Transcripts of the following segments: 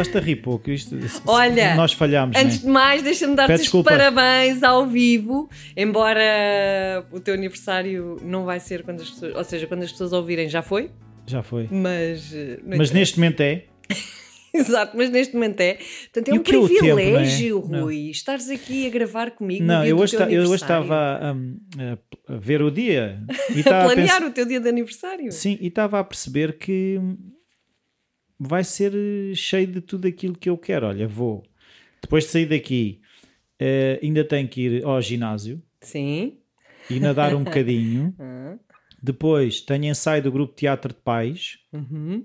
Estás-te a rir pouco. Isto, Olha, nós falhámos. Antes né? de mais, deixa-me dar-te os parabéns ao vivo. Embora o teu aniversário não vai ser quando as pessoas. Ou seja, quando as pessoas ouvirem já foi. Já foi. Mas. eh, não Mas neste momento é. Exato, mas neste momento é. Portanto, é E um é tempo, privilégio, não é? Rui, estares aqui a gravar comigo. no Não, dia eu hoje, eu hoje estava hum, a, ver o dia e a planear pensar. o teu dia de aniversário. Sim, e estava a perceber que vai ser eh, cheio de tudo aquilo que eu quero. Olha, vou. Depois de sair daqui, eh, ainda tenho que ir ao ginásio Sim. e nadar um bocadinho. Ah, Depois tenho ensaio do grupo teatro de pais uhum.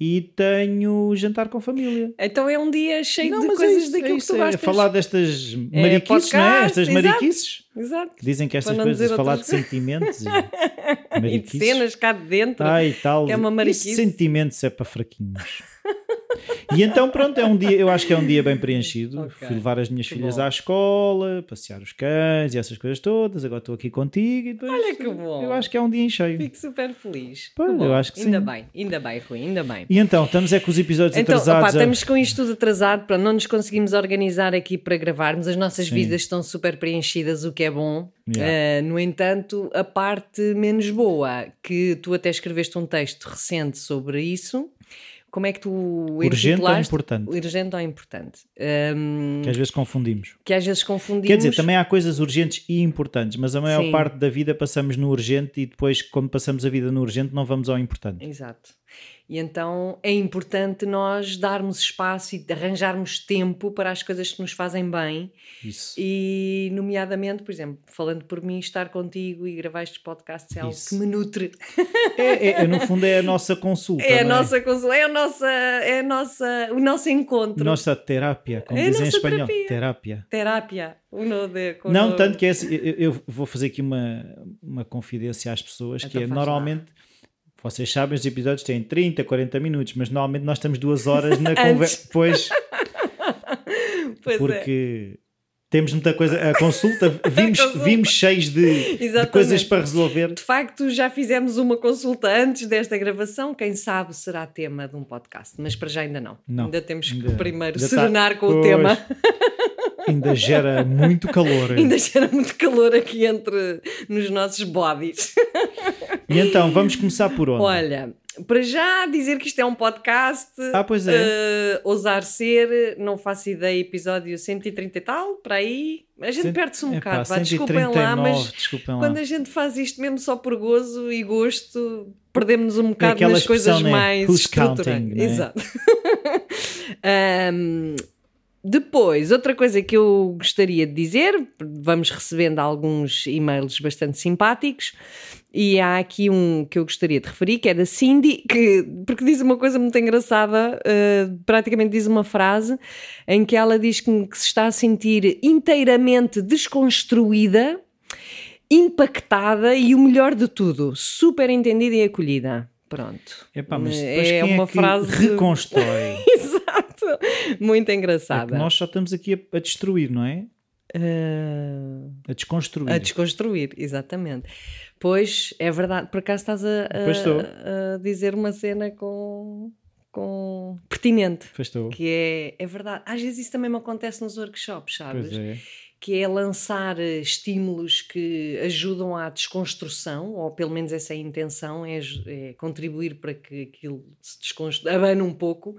E tenho jantar com família. Então é um dia cheio Não, de mas coisas é isso, daquilo é que isso, tu é gostas. falar destas mariquices, não é? Estas exato. mariquices. Exato. Que dizem que estas coisas, falar de sentimentos e E de cenas cá de dentro. Ah, e tal. que é uma mariquice. sentimentos é para fraquinhos. E então, pronto, é um dia, eu acho que é um dia bem preenchido. Ok, Fui levar as minhas que filhas bom. à escola, passear os cães e essas coisas todas. Agora estou aqui contigo e depois, Olha que bom. Eu acho que é um dia em cheio. Fico super feliz. Bom. eu acho que ainda sim. bem, ainda bem, Rui, ainda bem. E então, estamos é com os episódios Então, atrasados. opá, a- estamos com isto tudo atrasado, para não nos conseguimos organizar aqui para gravarmos. As nossas Sim. vidas estão super preenchidas, o que é bom. Yeah. Eh, no entanto, a parte menos boa, que tu até escreveste um texto recente sobre isso, como é que tu Urgente ou importante? Urgente ou importante? Ehm, Que às vezes confundimos. que às vezes confundimos. Quer dizer, também há coisas urgentes e importantes, mas a maior Sim. parte da vida passamos no urgente e depois, como passamos a vida no urgente, não vamos ao importante. Exato. E então é importante nós darmos espaço e arranjarmos tempo para as coisas que nos fazem bem Isso. e, nomeadamente, por exemplo, falando por mim, estar contigo e gravar estes podcasts é algo Isso. que me nutre. É, é- é, no fundo, é a nossa consulta. É a não nossa consola, é a nossa, é a nossa, o nosso encontro. Nossa terapia, como É dizem em espanhol. terapia. Terapia. Terapia. Uno de, Não, tanto que é assim, eu, eu vou fazer aqui uma, uma confidência às pessoas, que Então é faz lá. Vocês sabem, os episódios têm 30, 40 minutos, mas normalmente nós estamos duas horas na conversa, pois, Pois é. porque temos muita coisa, a consulta, vimos, consulta. vimos cheios de, de coisas para resolver. De facto, já fizemos uma consulta antes desta gravação. Quem sabe será tema de um podcast, mas para já ainda não. Não, ainda temos que ainda- primeiro ainda tá- serenar com o pois. tema. Ainda gera muito calor. Ainda gera muito calor aqui entre nos nossos bodies. E então, vamos começar por onde? Olha, para já dizer que isto é um podcast. Ah, pois é. eh, ousar ser, não faço ideia, episódio 130 e tal, para aí. A gente perde-se um Epá, bocado, vá, desculpem lá, 139, mas desculpem lá. quando a gente faz isto mesmo só por gozo e gosto, perdemos um bocado nas coisas né? mais counting, né? Exato. Ahm, depois, outra coisa que eu gostaria de dizer, vamos recebendo alguns e-mails bastante simpáticos, e há aqui um que eu gostaria de referir, que é da Cindy, que, porque diz uma coisa muito engraçada, uh, praticamente diz uma frase em que ela diz que, que se está a sentir inteiramente desconstruída, impactada e o melhor de tudo, super entendida e acolhida. Pronto. Epá, mas depois é quem uma é que frase reconstrói? Muito É engraçada. que nós só estamos aqui a, a destruir, não é? Uh, A desconstruir. a desconstruir, exatamente. Pois é verdade, por acaso estás a, a- a dizer uma cena com, com pertinente. Pois estou. Que é, é verdade. Às vezes isso também me acontece nos workshops, sabes? Pois é. Que é lançar eh, estímulos que ajudam à desconstrução, ou pelo menos essa é a intenção, é, é contribuir para que aquilo se desconstrua, abane um pouco,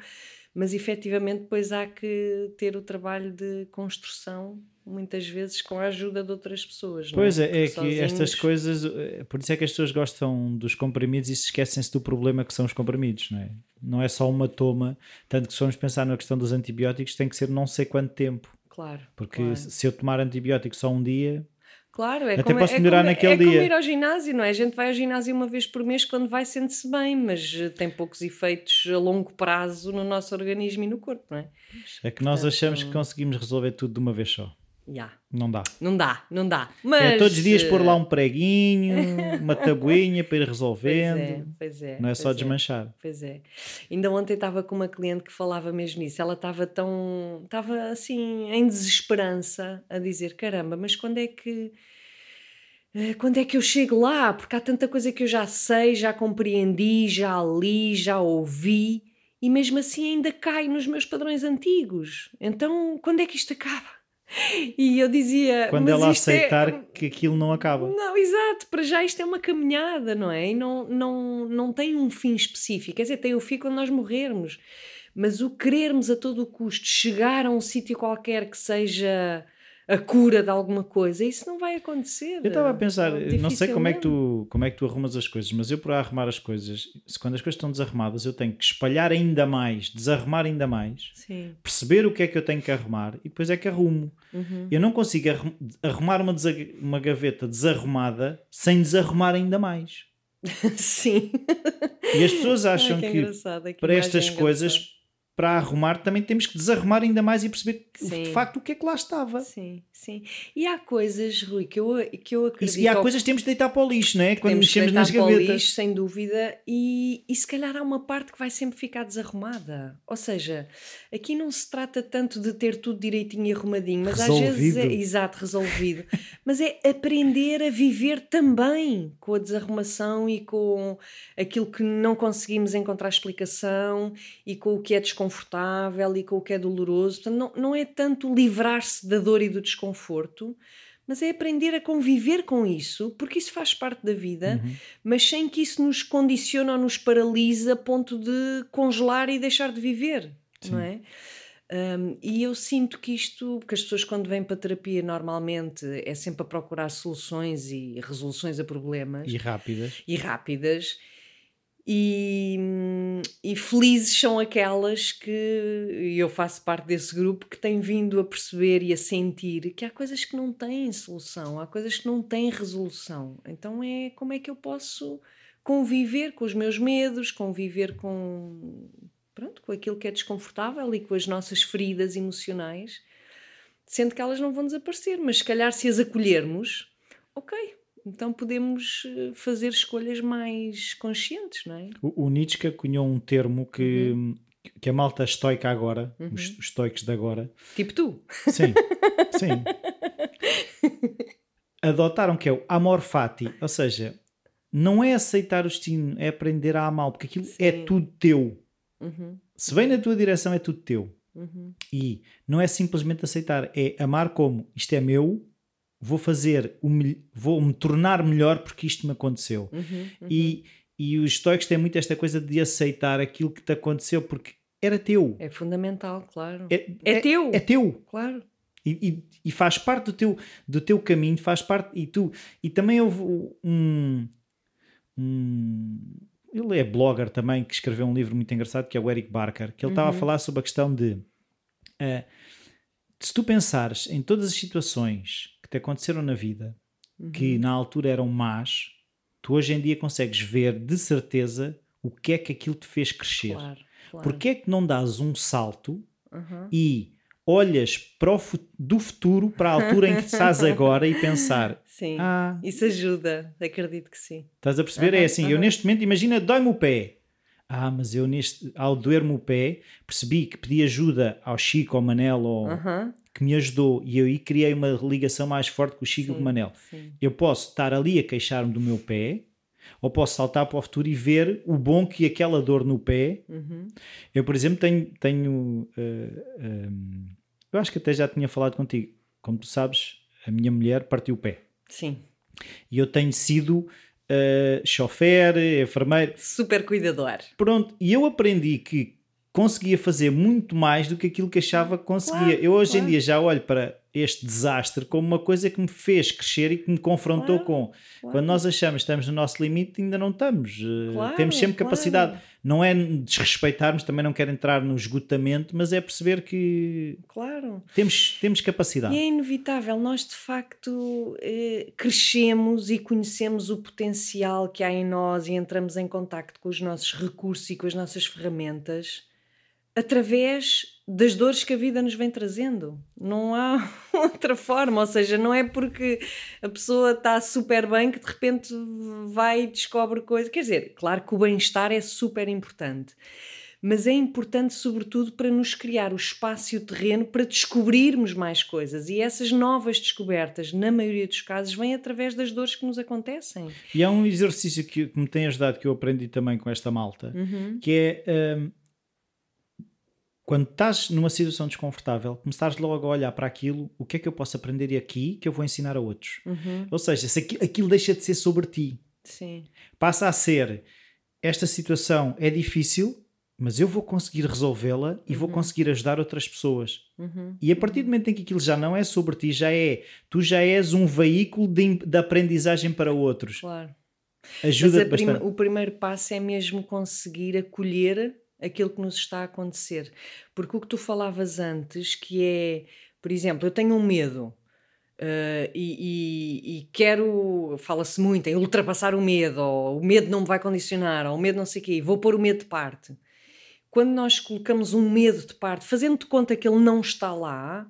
mas efetivamente depois há que ter o trabalho de construção, muitas vezes com a ajuda de outras pessoas. não Pois é, é Porque que sozinhos- estas coisas, eh, por isso é que as pessoas gostam dos comprimidos e se esquecem-se do problema que são os comprimidos, não é? Não é só uma toma, tanto que se formos pensar na questão dos antibióticos, tem que ser não sei quanto tempo, Claro. porque claro. se eu tomar antibiótico só um dia, Claro, é Até como, posso é melhorar como- naquele é como dia. ir ao ginásio, não é? A gente vai ao ginásio uma vez por mês quando vai sente-se bem, mas eh, tem poucos efeitos a longo prazo no nosso organismo e no corpo, não é? é que nós Portanto- achamos que conseguimos resolver tudo de uma vez só. Já. Não dá. Não dá, não dá. Mas, é todos os dias eh, pôr lá um preguinho, uma tabuinha para ir Pois resolvendo. é, pois é. não é pois só desmanchar. Pois é. Ainda ontem estava com uma cliente que falava mesmo nisso. Ela estava tão. estava assim, em desesperança, a dizer: caramba, mas quando é que. eh, Quando é que eu chego lá? Porque há tanta coisa que eu já sei, já compreendi, já li, já ouvi e mesmo assim ainda cai nos meus padrões antigos. Então, quando é que isto acaba? E eu dizia. Quando ela é- aceitar que aquilo não acaba. Não, exato, para já isto é uma caminhada, não é? E não, não, não tem um fim específico. Quer dizer, tem o fim quando nós morrermos. Mas o querermos a todo o custo chegar a um sítio qualquer que seja a cura de alguma coisa, isso não vai acontecer. Eu estava a pensar, não sei como é, que tu, como é que tu arrumas as coisas, mas eu para arrumar as coisas, quando as coisas estão desarrumadas, eu tenho que espalhar ainda mais, desarrumar ainda mais, Sim. perceber o que é que eu tenho que arrumar e depois é que arrumo. Uhum. Eu não consigo arrum- arrumar uma, uma gaveta desarrumada sem desarrumar ainda mais. Sim. E as pessoas Ai, acham que que que para estas coisas. Para arrumar, também temos que desarrumar ainda mais e perceber Sim. de facto o que é que lá estava. Sim, sim. E há coisas, Rui, que eu, que eu acredito. E, há ou coisas que temos de deitar para o lixo, não é? Quando temos mexemos nas deitar para o gavetas. lixo, sem dúvida, e, e se calhar há uma parte que vai sempre ficar desarrumada. Ou seja, aqui não se trata tanto de ter tudo direitinho e arrumadinho, mas às vezes é Resolvido. exato, resolvido. mas é aprender a viver também com a desarrumação e com aquilo que não conseguimos encontrar explicação e com o que é desconfortável e com o que é doloroso. Portanto, não, não é tanto livrar-se da dor e do desconforto, mas é aprender a conviver com isso, porque isso faz parte da vida, Uhum. mas sem que isso nos condicione ou nos paralise a ponto de congelar e deixar de viver, não Sim. é? Um, e eu sinto que isto, porque as pessoas quando vêm para a terapia normalmente é sempre a procurar soluções e resoluções a problemas E rápidas. e rápidas. E, e felizes são aquelas que eu faço parte desse grupo que têm vindo a perceber e a sentir que há coisas que não têm solução, há coisas que não têm resolução. Então é como é que eu posso conviver com os meus medos, conviver com pronto, com aquilo que é desconfortável e com as nossas feridas emocionais, sendo que elas não vão desaparecer, mas se calhar se as acolhermos, ok, então podemos eh, fazer escolhas mais conscientes, não é? O, o Nietzsche cunhou um termo que, Uhum. que a malta estoica agora, os, os estoicos de agora, Tipo tu. sim, sim, adotaram que é o amor fati, ou seja, não é aceitar o destino, é aprender a amar, porque aquilo é Sim. tudo teu. Uhum, Se vem na tua direção, é tudo teu. uhum, E não é simplesmente aceitar, é amar como isto é meu, vou fazer, o vou me tornar melhor porque isto me aconteceu. uhum, uhum. E, e os estoicos têm muito esta coisa de aceitar aquilo que te aconteceu porque era teu. É fundamental, claro. É, É teu. É teu. Claro. E, e- e faz parte do teu, do teu caminho, faz parte. E tu. E também houve um. um ele é blogger também que escreveu um livro muito engraçado que é o Eric Barker, que ele estava a falar sobre a questão de. eh, se tu pensares em todas as situações te aconteceram na vida que na altura eram más, tu hoje em dia consegues ver de certeza o que é que aquilo te fez crescer. Claro. claro. Porquê é que não dás um salto Uhum. e olhas para o do futuro para a altura em que estás agora e pensar: Sim. Ah, Isso ajuda, acredito que sim. estás a perceber? É Aham, assim, eu aham. neste momento, imagina, dói-me o pé. Ah, mas eu neste, ao doer-me o pé, percebi que pedi ajuda ao Chico, ao Manel, Uhum. que me ajudou e eu aí criei uma ligação mais forte com o Chico e com o Manel. sim. Eu posso estar ali a queixar-me do meu pé, ou posso saltar para o futuro e ver o bom que aquela dor no pé. Uhum. Eu, por exemplo, tenho. tenho ehm, eu acho que até já tinha falado contigo. Como tu sabes, a minha mulher partiu o pé. Sim. E eu tenho sido eh, chofer, enfermeiro. Super cuidador. Pronto, e eu aprendi que conseguia fazer muito mais do que aquilo que achava que conseguia. Claro, eu hoje em claro. dia já olho para este desastre como uma coisa que me fez crescer e que me confrontou Claro, com. claro. Quando nós achamos que estamos no nosso limite, ainda não estamos. Eh, Claro, Temos sempre capacidade. Não é desrespeitarmos, também não quero entrar no esgotamento, mas é perceber que Claro. temos, temos capacidade. E é inevitável, nós de facto eh, crescemos e conhecemos o potencial que há em nós e entramos em contacto com os nossos recursos e com as nossas ferramentas através das dores que a vida nos vem trazendo. Não há outra forma, ou seja, não é porque a pessoa está super bem que de repente vai e descobre coisas. Quer dizer, claro que o bem-estar é super importante mas é importante, sobretudo, para nos criar o espaço e o terreno para descobrirmos mais coisas. E essas novas descobertas, na maioria dos casos, vêm através das dores que nos acontecem. E há um exercício que, me tem ajudado, que eu aprendi também com esta malta, Uhum. que é hum, quando estás numa situação desconfortável, começares logo a olhar para aquilo, o que é que eu posso aprender aqui que eu vou ensinar a outros? Uhum. Ou seja, se aquilo, aquilo deixa de ser sobre ti, Sim. passa a ser esta situação é difícil, mas eu vou conseguir resolvê-la e vou conseguir ajudar outras pessoas. Uhum. E a partir do momento em que aquilo já não é sobre ti, já é, tu já és um veículo de, de aprendizagem para outros. Claro. Mas a Ajuda-te prima- bastante. o primeiro passo é mesmo conseguir acolher aquilo que nos está a acontecer. Porque o que tu falavas antes, que é, por exemplo, eu tenho um medo. eh, e, e- e quero, fala-se muito em ultrapassar o medo, ou o medo não me vai condicionar, ou o medo não sei o quê, vou pôr o medo de parte. Quando nós colocamos um medo de parte, fazendo de conta que ele não está lá,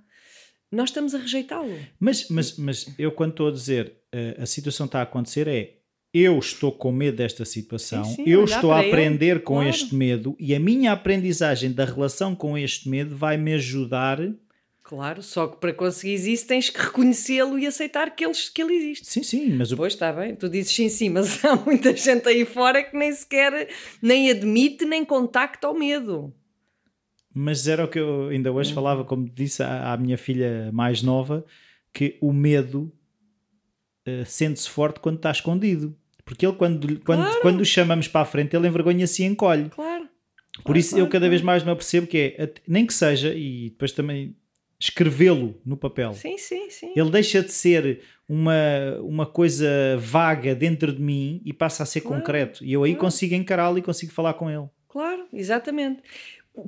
nós estamos a rejeitá-lo. Mas, mas, mas eu, quando estou a dizer eh, a situação está a acontecer, é eu estou com medo desta situação, Sim, sim, eu estou a para ele, aprender com claro. este medo e a minha aprendizagem da relação com este medo vai me ajudar. Claro, só que para conseguires isso tens que reconhecê-lo e aceitar que ele, que ele existe. Sim, sim, mas o Pois está bem, tu dizes sim, sim, mas há muita gente aí fora que nem sequer nem admite nem contacta o medo. Mas era o que eu ainda hoje falava, como disse à, à minha filha mais nova, que o medo eh, sente-se forte quando está escondido. Porque ele, quando, quando, Claro. quando o chamamos para a frente, ele envergonha-se e encolhe. Claro. Por Claro, isso eu claro, cada claro. vez mais me apercebo que é, nem que seja, e depois também escrevê-lo no papel. Sim, sim, sim. Ele deixa de ser uma, uma coisa vaga dentro de mim e passa a ser Claro, concreto. E eu aí consigo encará-lo e consigo falar com ele. Claro, exatamente.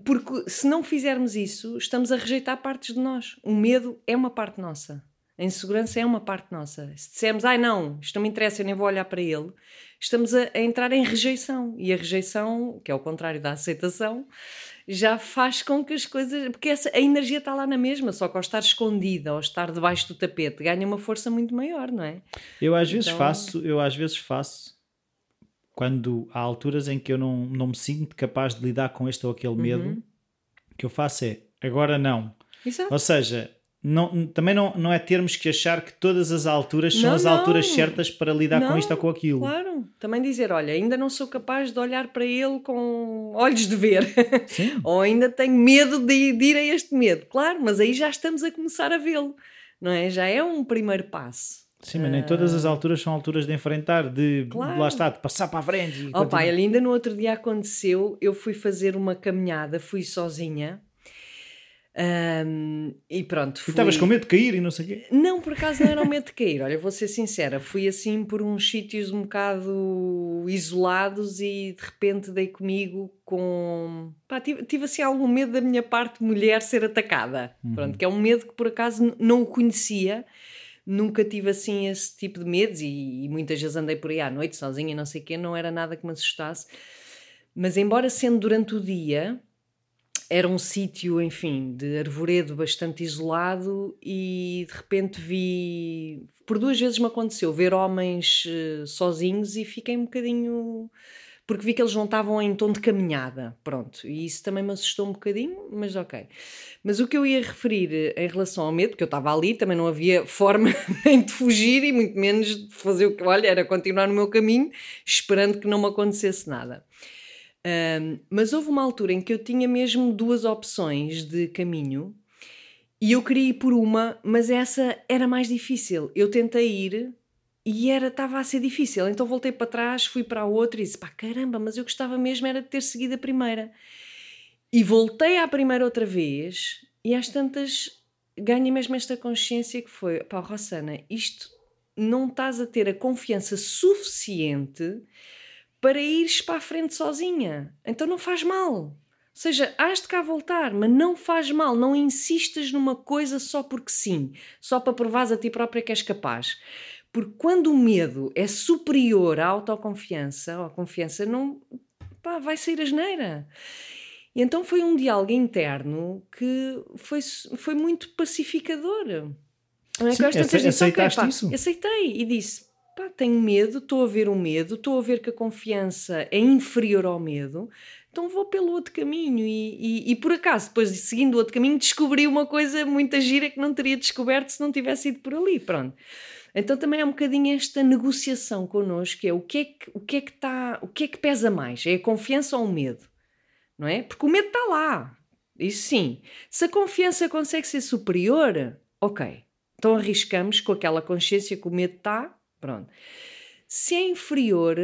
Porque se não fizermos isso, estamos a rejeitar partes de nós. O medo é uma parte nossa. A insegurança é uma parte nossa. Se dissermos, ai não, isto não me interessa, eu nem vou olhar para ele, estamos a, a entrar em rejeição. E a rejeição, que é o contrário da aceitação, já faz com que as coisas. Porque essa, a energia está lá na mesma, só que ao estar escondida, ao estar debaixo do tapete, ganha uma força muito maior, não é? Eu às vezes Então- faço, eu às vezes faço quando há alturas em que eu não, não me sinto capaz de lidar com este ou aquele medo, Uhum. o que eu faço é agora não. Exato. Ou seja, não, também não, não é termos que achar que todas as alturas são Não, as alturas não. certas para lidar com Não, isto ou com aquilo. Claro, também dizer, olha, ainda não sou capaz de olhar para ele com olhos de ver, Sim. ou ainda tenho medo de, de ir a este medo. Claro, mas aí já estamos a começar a vê-lo, não é? Já é um primeiro passo. Sim, mas nem todas as alturas são alturas de enfrentar, de Claro. lá está, de passar para a frente. e Oh pai, ainda no outro dia aconteceu, eu fui fazer uma caminhada, fui sozinha, ahm, e pronto. E Fui... estavas com medo de cair e não sei o quê. Não, por acaso não era o medo de cair. Olha, vou ser sincera, fui assim por uns sítios um bocado isolados e de repente dei comigo com. Pá, tive, tive assim algum medo da minha parte mulher ser atacada. Pronto, que é um medo que por acaso não o conhecia. Nunca tive assim esse tipo de medos e, e muitas vezes andei por aí à noite sozinha e não sei o quê, não era nada que me assustasse. Mas embora sendo durante o dia, era um sítio, enfim, de arvoredo bastante isolado e de repente vi. Por duas vezes me aconteceu ver homens eh, sozinhos e fiquei um bocadinho. Porque vi que eles não estavam em tom de caminhada, pronto. E isso também me assustou um bocadinho, mas ok. Mas o que eu ia referir eh, em relação ao medo, porque eu estava ali, também não havia forma nem de fugir e muito menos de fazer o que. Olha, era continuar no meu caminho, esperando que não me acontecesse nada. Um, mas houve uma altura em que eu tinha mesmo duas opções de caminho e eu queria ir por uma, mas essa era mais difícil. Eu tentei ir e era estava a ser difícil, então voltei para trás, fui para a outra e disse: pá, caramba, mas eu gostava mesmo era de ter seguido a primeira. E voltei à primeira outra vez e às tantas ganhei mesmo esta consciência que foi: pá, Rossana, isto não estás a ter a confiança suficiente para ires para a frente sozinha. Então não faz mal. Ou seja, has de cá voltar, mas não faz mal. Não insistas numa coisa só porque sim, só para provares a ti própria que és capaz. Porque quando o medo é superior à autoconfiança, ou à confiança, não pá, vai sair a geneira. E então foi um diálogo interno que foi, foi muito pacificador. Não é? Sim, Que disse, "Ok, aceitaste pá, isso? Aceitei e disse: pá, tenho medo, estou a ver o medo, estou a ver que a confiança é inferior ao medo, então vou pelo outro caminho. E, e, e por acaso, depois seguindo o outro caminho, descobri uma coisa muito gira que não teria descoberto se não tivesse ido por ali. Pronto. Então também é um bocadinho esta negociação connosco, que é o que é que, o que, é que, está, o que, é que pesa mais? É a confiança ou o medo? Não é? Porque o medo está lá. Isso sim. Se a confiança consegue ser superior, ok. Então arriscamos com aquela consciência que o medo está, pronto. Se é inferior,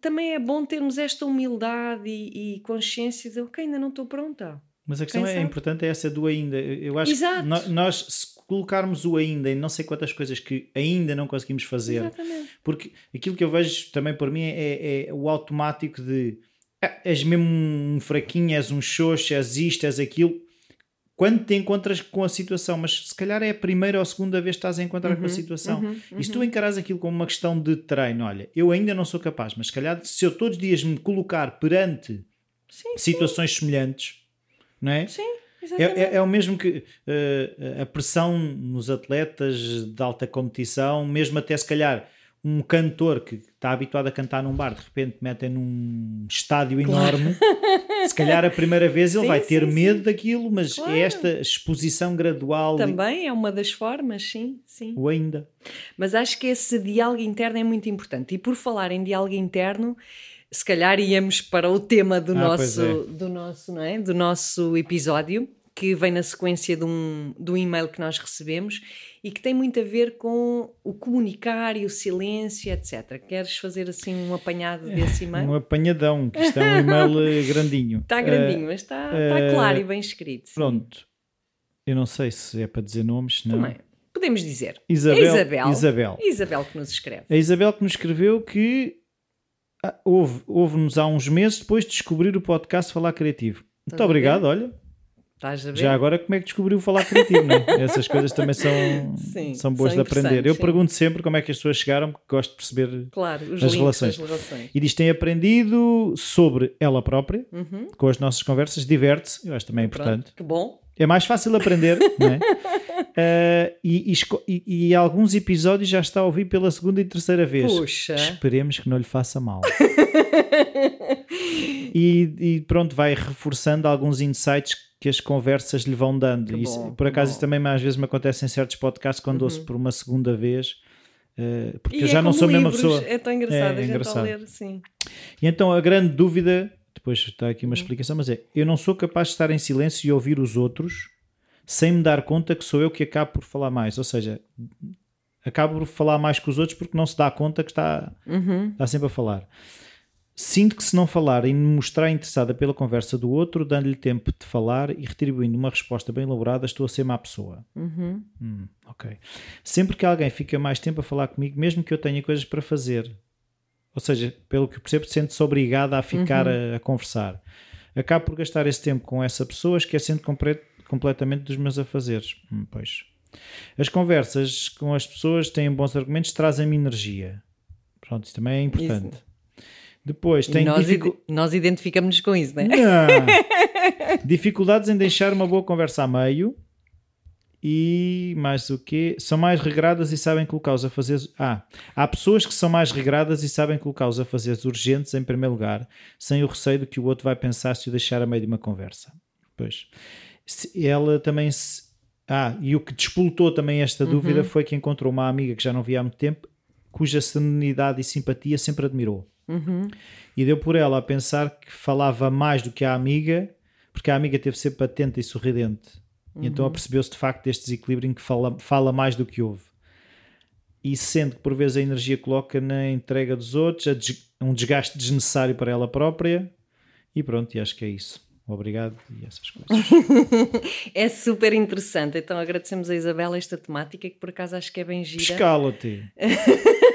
também é bom termos esta humildade e, e consciência de, ok, ainda não estou pronta. Mas a questão é, sabe? importante é essa do ainda. Eu acho Exato. que no- nós, se colocarmos o ainda em não sei quantas coisas que ainda não conseguimos fazer, Exatamente. porque aquilo que eu vejo também por mim é, é o automático de "Ah, és mesmo um fraquinho, és um xoxo, és isto, és aquilo. Quando te encontras com a situação, mas se calhar é a primeira ou a segunda vez que estás a encontrar com a situação. uhum, E se tu encaras aquilo como uma questão de treino, olha, eu ainda não sou capaz, mas se calhar se eu todos os dias me colocar perante Sim, situações semelhantes, não é? sim, É, exatamente. é, é o mesmo que eh, a pressão nos atletas de alta competição, mesmo até se calhar um cantor que está habituado a cantar num bar, de repente metem num estádio enorme, se calhar a primeira vez ele Sim, vai ter sim, medo daquilo, mas Claro. é esta exposição gradual Também é uma das formas, sim, sim. o ainda. Mas acho que esse diálogo interno é muito importante. E por falar em diálogo interno, se calhar íamos para o tema do, Ah, nosso, do, nosso, não é? do nosso episódio, que vem na sequência de um, de um e-mail que nós recebemos e que tem muito a ver com o comunicar e o silêncio, etc. Queres fazer assim um apanhado desse e-mail? Um apanhadão, que isto é um e-mail eh, grandinho. Está grandinho, mas está, está eh, claro e bem escrito. sim. Pronto. Eu não sei se é para dizer nomes, não. Também. Podemos dizer. Isabel, É Isabel. Isabel. Isabel que nos escreve. A Isabel que nos escreveu que ah, ouve- ouve-nos há uns meses depois de descobrir o podcast Falar Criativo. Muito a obrigado, olha. Estás a ver? Já agora como é que descobriu Falar Criativo, não é? Essas coisas também são, Sim, são boas são de aprender. Eu sim. pergunto sempre como é que as pessoas chegaram, porque gosto de perceber. Claro, As links, relações. as relações. E diz tem aprendido sobre ela própria, Uhum. com as nossas conversas, diverte-se, eu acho também importante. Pronto, que bom. É mais fácil aprender, não é? Ah, e, e e- alguns episódios já está a ouvir pela segunda e terceira vez. Puxa. Esperemos que não lhe faça mal. e, e pronto, vai reforçando alguns insights que as conversas lhe vão dando. Que Isso- bom, por acaso, bom. isso também às vezes me acontece em certos podcasts quando ouço por uma segunda vez. eh, porque eu é já não sou a mesma pessoa. É tão engraçado É, a gente engraçado. a ler, sim. E então a grande dúvida, depois está aqui Uhum. uma explicação, mas é: eu não sou capaz de estar em silêncio e ouvir os outros sem me dar conta que sou eu que acabo por falar mais. Ou seja, acabo por falar mais que os outros porque não se dá conta que está, Uhum. está sempre a falar. Sinto que se não falar e me mostrar interessada pela conversa do outro, dando-lhe tempo de falar e retribuindo uma resposta bem elaborada, estou a ser má pessoa. Uhum. Hum, ok. Sempre que alguém fica mais tempo a falar comigo, mesmo que eu tenha coisas para fazer, ou seja, pelo que percebo, sente-se obrigada a ficar a, a conversar. Acabo por gastar esse tempo com essa pessoa, esquecendo compre- completamente dos meus afazeres. Hum, pois. As conversas com as pessoas têm bons argumentos, trazem-me energia. Pronto, isso também é importante. Depois, E tem nós, dificu- ide- nós identificamos-nos com isso, não é? Dificuldades em deixar uma boa conversa a meio. E mais o quê? São mais regradas e sabem colocar os afazeres. Ah, há pessoas que são mais regradas e sabem colocar os afazeres urgentes em primeiro lugar, sem o receio do que o outro vai pensar se o deixar a meio de uma conversa. Pois. Ela também se. Ah, e o que despoltou também esta dúvida foi que encontrou uma amiga que já não via há muito tempo, cuja serenidade e simpatia sempre admirou Uhum. e deu por ela a pensar que falava mais do que a amiga, porque a amiga teve sempre atenta e sorridente. E então apercebeu-se de facto deste desequilíbrio em que fala, fala mais do que ouve. E sendo que por vezes a energia coloca na entrega dos outros, des- um desgaste desnecessário para ela própria. E pronto, e acho que é isso. Obrigado e essas coisas. É super interessante. Então agradecemos a Isabela esta temática que por acaso acho que é bem gira. Escala-te.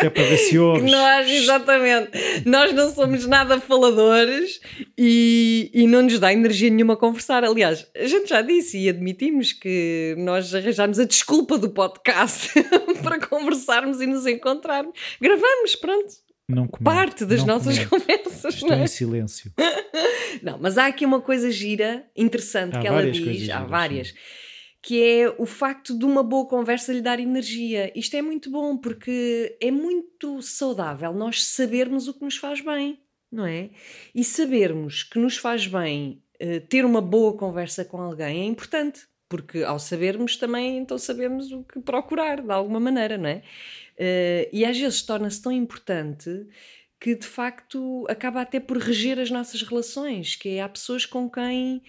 que é para ver se ouves. nós, exatamente, nós não somos nada faladores e, e não nos dá energia nenhuma a conversar. Aliás, a gente já disse e admitimos que nós arranjámos a desculpa do podcast para conversarmos e nos encontrarmos. Gravamos, pronto, Não comento, parte das nossas comento. conversas. Estou não é? em silêncio. Não, mas há aqui uma coisa gira, interessante Há que ela diz, há várias, que é o facto de uma boa conversa lhe dar energia. Isto é muito bom porque é muito saudável nós sabermos o que nos faz bem, não é? E sabermos que nos faz bem eh, ter uma boa conversa com alguém é importante. Porque ao sabermos também, então sabemos o que procurar, de alguma maneira, não é? Eh, e às vezes torna-se tão importante que de facto acaba até por reger as nossas relações, que é há pessoas com quem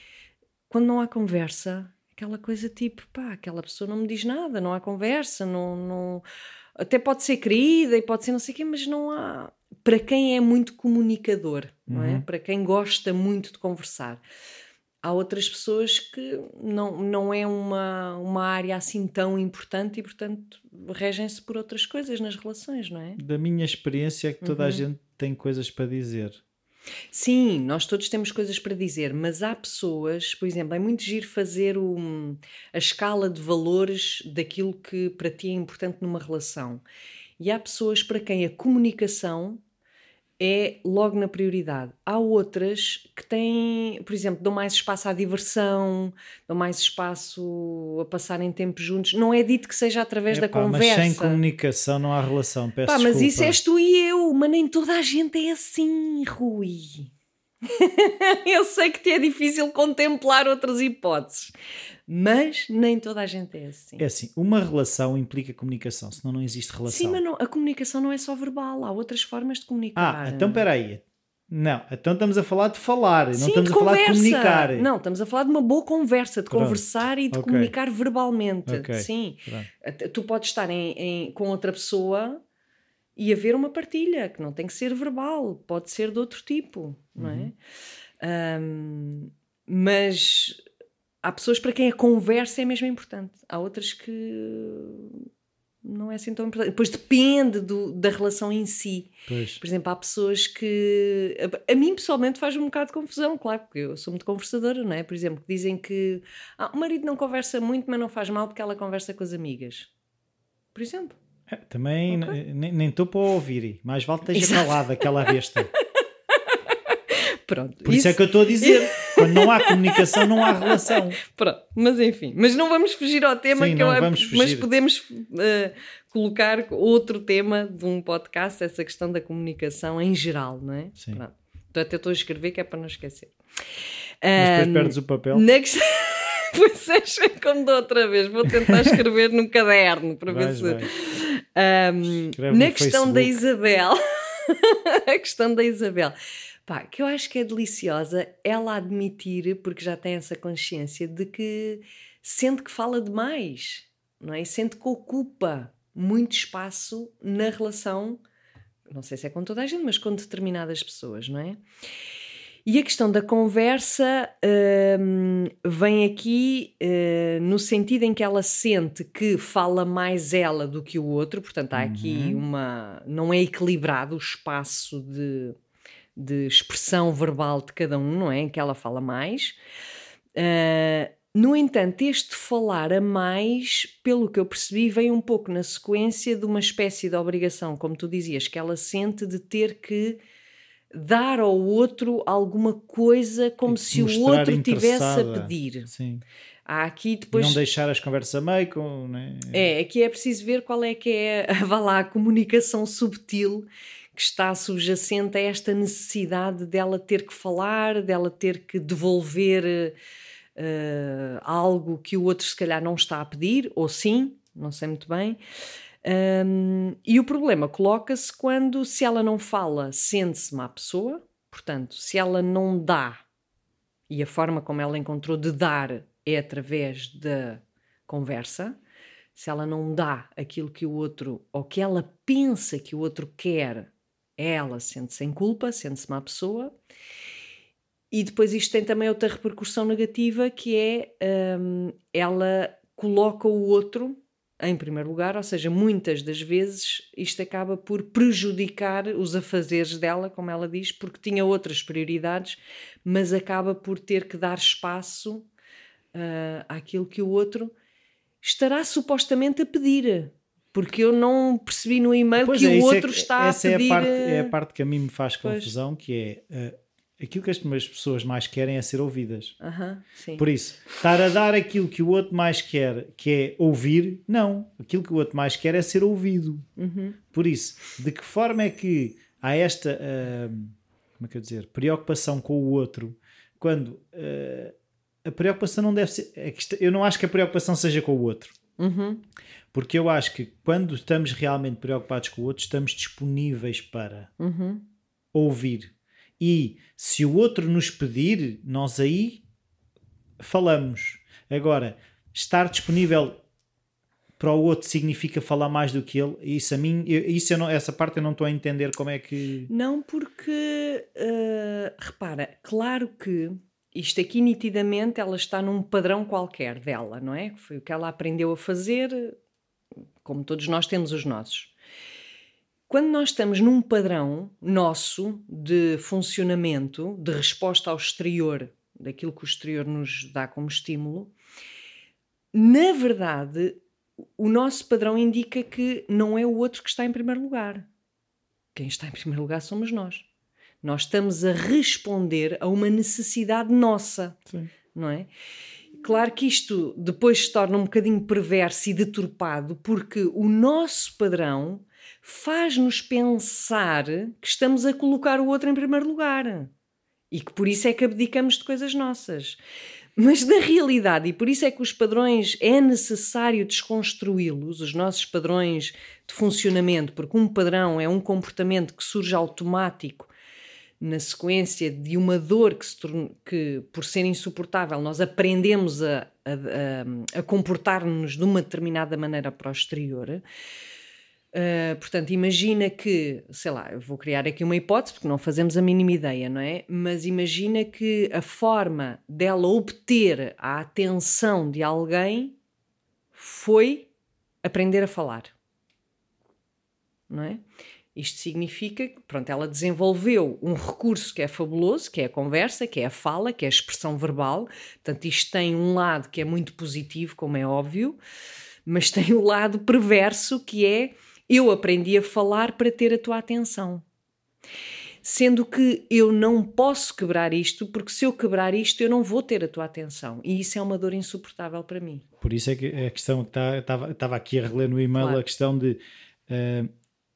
quando não há conversa, aquela coisa tipo, pá, aquela pessoa não me diz nada, não há conversa, não, não até pode ser querida e pode ser não sei o quê, mas não há para quem é muito comunicador, não é? Uhum. Para quem gosta muito de conversar. Há outras pessoas que não, não é uma, uma área assim tão importante e, portanto, regem-se por outras coisas nas relações, não é? Da minha experiência é que toda a Uhum. gente tem coisas para dizer. Sim, nós todos temos coisas para dizer, mas há pessoas, por exemplo, é muito giro fazer o, a escala de valores daquilo que para ti é importante numa relação. E há pessoas para quem a comunicação é logo na prioridade. Há outras que têm, por exemplo, dão mais espaço à diversão, dão mais espaço a passarem tempo juntos. Não é dito que seja através da Epá, conversa. Mas sem comunicação não há relação. Peço Pá, mas desculpa. isso és tu e eu, mas nem toda a gente é assim, Rui. eu sei que te é difícil contemplar outras hipóteses, mas nem toda a gente é assim. É assim, uma relação implica comunicação, senão não existe relação. Sim, mas não- a comunicação não é só verbal, há outras formas de comunicar. Ah, então peraí. Não, então estamos a falar de falar, não Sim, estamos de a falar de comunicar. Não, estamos a falar de uma boa conversa, de Pronto. conversar e de Ok. comunicar verbalmente. Ok. Sim. Pronto. Tu podes estar em- em- com outra pessoa e haver uma partilha, que não tem que ser verbal, pode ser de outro tipo, não Uhum. é? Ahm, mas há pessoas para quem a conversa é mesmo importante, há outras que não é assim tão importante. Depois depende do- da relação em si. Pois. Por exemplo, há pessoas que. A, a mim pessoalmente faz um bocado de confusão, claro, porque eu sou muito conversadora, não é? Por exemplo, que dizem que ah, o marido não conversa muito, mas não faz mal porque ela conversa com as amigas. Por exemplo. É, também Ok. n- nem estou para ouvir. Mais vale que esteja calada aquela besta. Pronto. Por isso, é que eu estou a dizer. Quando não há comunicação, não há relação. Pronto, mas enfim, mas não vamos fugir ao tema Sim, que eu não é- vamos mas fugir. podemos eh, colocar outro tema de um podcast, essa questão da comunicação em geral, não é? Sim. Pronto. Então até estou a escrever que é para não esquecer. Mas depois perdes o papel. Na questão... pois é, como da outra vez, vou tentar escrever num caderno para ver se. vais. Escreve na questão da Facebook. Isabel, a questão da Isabel, pá, que eu acho que é deliciosa ela admitir, porque já tem essa consciência de que sente que fala demais, não é? Sente que ocupa muito espaço na relação, não sei se é com toda a gente, mas com determinadas pessoas, não é? E a questão da conversa hum, vem aqui eh, no sentido em que ela sente que fala mais ela do que o outro, portanto há aqui Uhum. uma. não é equilibrado o espaço de, de expressão verbal de cada um, não é? Em que ela fala mais. Ah, no entanto, este falar a mais, pelo que eu percebi, vem um pouco na sequência de uma espécie de obrigação, como tu dizias, que ela sente de ter que dar ao outro alguma coisa como que se o outro tivesse a pedir. Sim. Há aqui depois. Não deixar as conversas a meio. Com, né? É, aqui é preciso ver qual é que é, vá lá, a comunicação subtil que está subjacente a esta necessidade dela ter que falar, dela ter que devolver eh, algo que o outro se calhar não está a pedir, ou sim, não sei muito bem. Um, e o problema coloca-se quando, se ela não fala, sente-se má pessoa, portanto, se ela não dá, e a forma como ela encontrou de dar é através da conversa, se ela não dá aquilo que o outro, ou que ela pensa que o outro quer, ela sente-se em culpa, sente-se má pessoa. E depois isto tem também outra repercussão negativa, que é hum, ela coloca o outro em primeiro lugar, ou seja, muitas das vezes isto acaba por prejudicar os afazeres dela, como ela diz, porque tinha outras prioridades, mas acaba por ter que dar espaço ah, àquilo que o outro estará supostamente a pedir. Porque eu não percebi no e-mail Pois que é, o é outro que- está a essa pedir. é a, parte, é a parte que a mim me faz Pois. confusão, que é eh, aquilo que as as pessoas mais querem é ser ouvidas. Por isso, estar a dar aquilo que o outro mais quer, que é ouvir, não. Aquilo que o outro mais quer é ser ouvido. Uhum. Por isso, de que forma é que há esta ah, como é que eu dizer, preocupação com o outro, quando ah, a preocupação não deve ser. é que eu não acho que a preocupação seja com o outro. Uhum. Porque eu acho que quando estamos realmente preocupados com o outro, estamos disponíveis para. Uhum. ouvir. E se o outro nos pedir, nós aí falamos. Agora, estar disponível para o outro significa falar mais do que ele. Isso a mim, isso não, essa parte eu não estou a entender como é que. Não, porque uh, repara, claro que isto aqui nitidamente ela está num padrão qualquer dela, não é? Foi o que ela aprendeu a fazer, como todos nós temos os nossos. Quando nós estamos num padrão nosso de funcionamento, de resposta ao exterior, daquilo que o exterior nos dá como estímulo, na verdade, o nosso padrão indica que não é o outro que está em primeiro lugar. Quem está em primeiro lugar somos nós. Nós estamos a responder a uma necessidade nossa, Sim. não é? Claro que isto depois se torna um bocadinho perverso e deturpado, porque o nosso padrão faz-nos pensar que estamos a colocar o outro em primeiro lugar e que por isso é que abdicamos de coisas nossas. Mas na realidade, e por isso é que os padrões é necessário desconstruí-los, os nossos padrões de funcionamento, porque um padrão é um comportamento que surge automático na sequência de uma dor que, torna, que por ser insuportável, nós aprendemos a, a, a, a comportar-nos de uma determinada maneira para o exterior. Uh, portanto, imagina que, sei lá, eu vou criar aqui uma hipótese porque não fazemos a mínima ideia, não é? Mas imagina que a forma dela obter a atenção de alguém foi aprender a falar, não é? Isto significa que, pronto, ela desenvolveu um recurso que é fabuloso, que é a conversa, que é a fala, que é a expressão verbal. Portanto, isto tem um lado que é muito positivo, como é óbvio, mas tem o um lado perverso que é eu aprendi a falar para ter a tua atenção. Sendo que eu não posso quebrar isto, porque se eu quebrar isto, eu não vou ter a tua atenção. E isso é uma dor insuportável para mim. Por isso é que a questão que estava tá, aqui a reler no e-mail, claro. a questão de uh,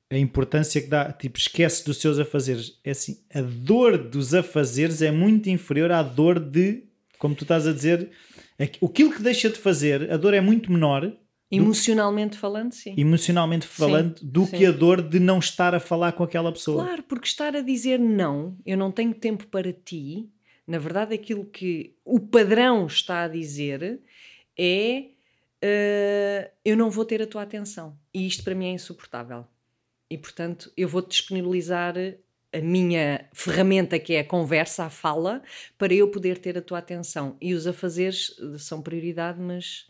a importância que dá, tipo, esquece dos seus afazeres. É assim, a dor dos afazeres é muito inferior à dor de, como tu estás a dizer, aquilo que deixa de fazer, a dor é muito menor Emocionalmente falando, sim. Emocionalmente falando, sim, do sim. que a dor de não estar a falar com aquela pessoa. Claro, porque estar a dizer não, eu não tenho tempo para ti, na verdade, aquilo que o padrão está a dizer é uh, eu não vou ter a tua atenção. E isto para mim é insuportável. E portanto, eu vou-te disponibilizar a minha ferramenta que é a conversa, a fala, para eu poder ter a tua atenção. E os afazeres são prioridade, mas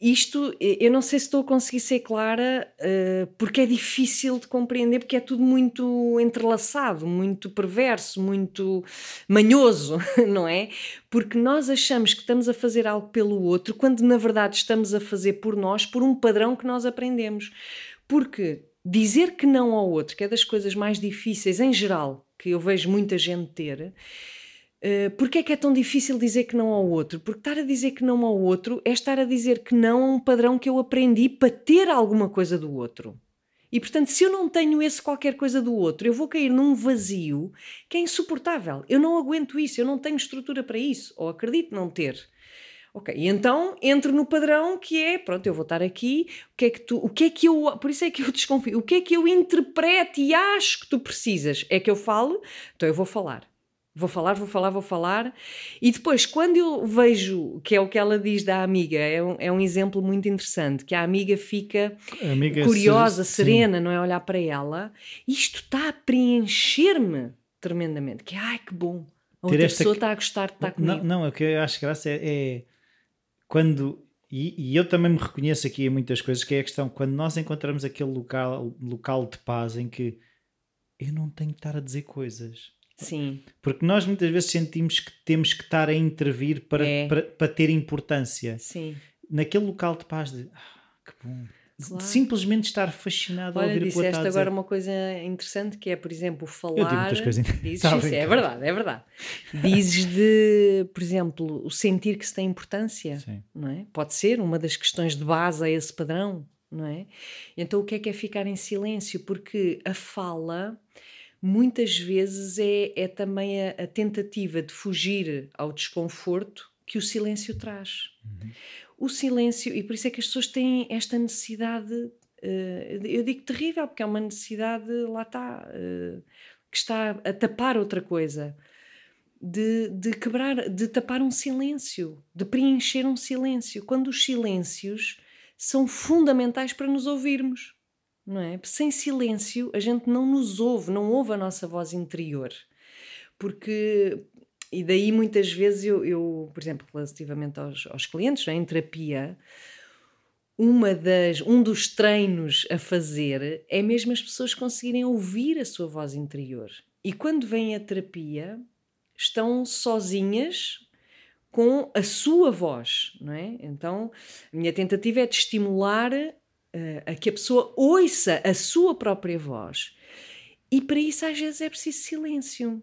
isto, eu não sei se estou a conseguir ser clara, uh, porque é difícil de compreender, porque é tudo muito entrelaçado, muito perverso, muito manhoso, não é? Porque nós achamos que estamos a fazer algo pelo outro, quando na verdade estamos a fazer por nós, por um padrão que nós aprendemos. Porque dizer que não ao outro, que é das coisas mais difíceis em geral, que eu vejo muita gente ter, Uh, Porquê é que é tão difícil dizer que não ao outro? Porque estar a dizer que não ao outro é estar a dizer que não a um padrão que eu aprendi para ter alguma coisa do outro. E portanto, se eu não tenho esse qualquer coisa do outro, eu vou cair num vazio que é insuportável. Eu não aguento isso, eu não tenho estrutura para isso, ou acredito não ter. Ok, e então entro no padrão que é, pronto, eu vou estar aqui, o que é que tu, o que é que eu, por isso é que eu desconfio, o que é que eu interpreto e acho que tu precisas? É que eu falo, então eu vou falar. Vou falar, vou falar, vou falar. E depois, quando eu vejo, que é o que ela diz da amiga, é um, é um exemplo muito interessante, que a amiga fica a amiga curiosa, se, serena, sim. não é? Olhar para ela. Isto está a preencher-me tremendamente. Que ai, que bom. A outra pessoa está a gostar de estar comigo. Não, não, o que eu acho graça é, é quando e, e, eu também me reconheço aqui em muitas coisas, que é a questão, quando nós encontramos aquele local, local de paz em que eu não tenho que estar a dizer coisas. Sim. Porque nós muitas vezes sentimos que temos que estar a intervir para, é. para, para, ter importância. Sim. Naquele local de paz de ah, que bom. Claro. Simplesmente estar fascinado Olha, a ouvir disseste agora uma coisa interessante que é, por exemplo, falar. Eu digo muitas coisas dizes, tá isso, é verdade, é verdade. Dizes de, por exemplo, o sentir que se tem importância, Sim. não é? Pode ser uma das questões de base a esse padrão, não é? Então o que é que é ficar em silêncio? Porque a fala muitas vezes é, é também a, a, tentativa de fugir ao desconforto que o silêncio traz. Uhum. O silêncio, e por isso é que as pessoas têm esta necessidade, uh, eu digo terrível, porque é uma necessidade, lá está, uh, que está a tapar outra coisa, de, de quebrar, de tapar um silêncio, de preencher um silêncio, quando os silêncios são fundamentais para nos ouvirmos, não é? Sem silêncio a gente não nos ouve, não ouve a nossa voz interior, porque e daí muitas vezes eu, eu por exemplo, relativamente aos, aos clientes, é? em terapia, uma das, um dos treinos a fazer é mesmo as pessoas conseguirem ouvir a sua voz interior. E quando vem a terapia, estão sozinhas com a sua voz, não é? Então, a minha tentativa é de estimular a que a pessoa ouça a sua própria voz. E para isso, às vezes, é preciso silêncio.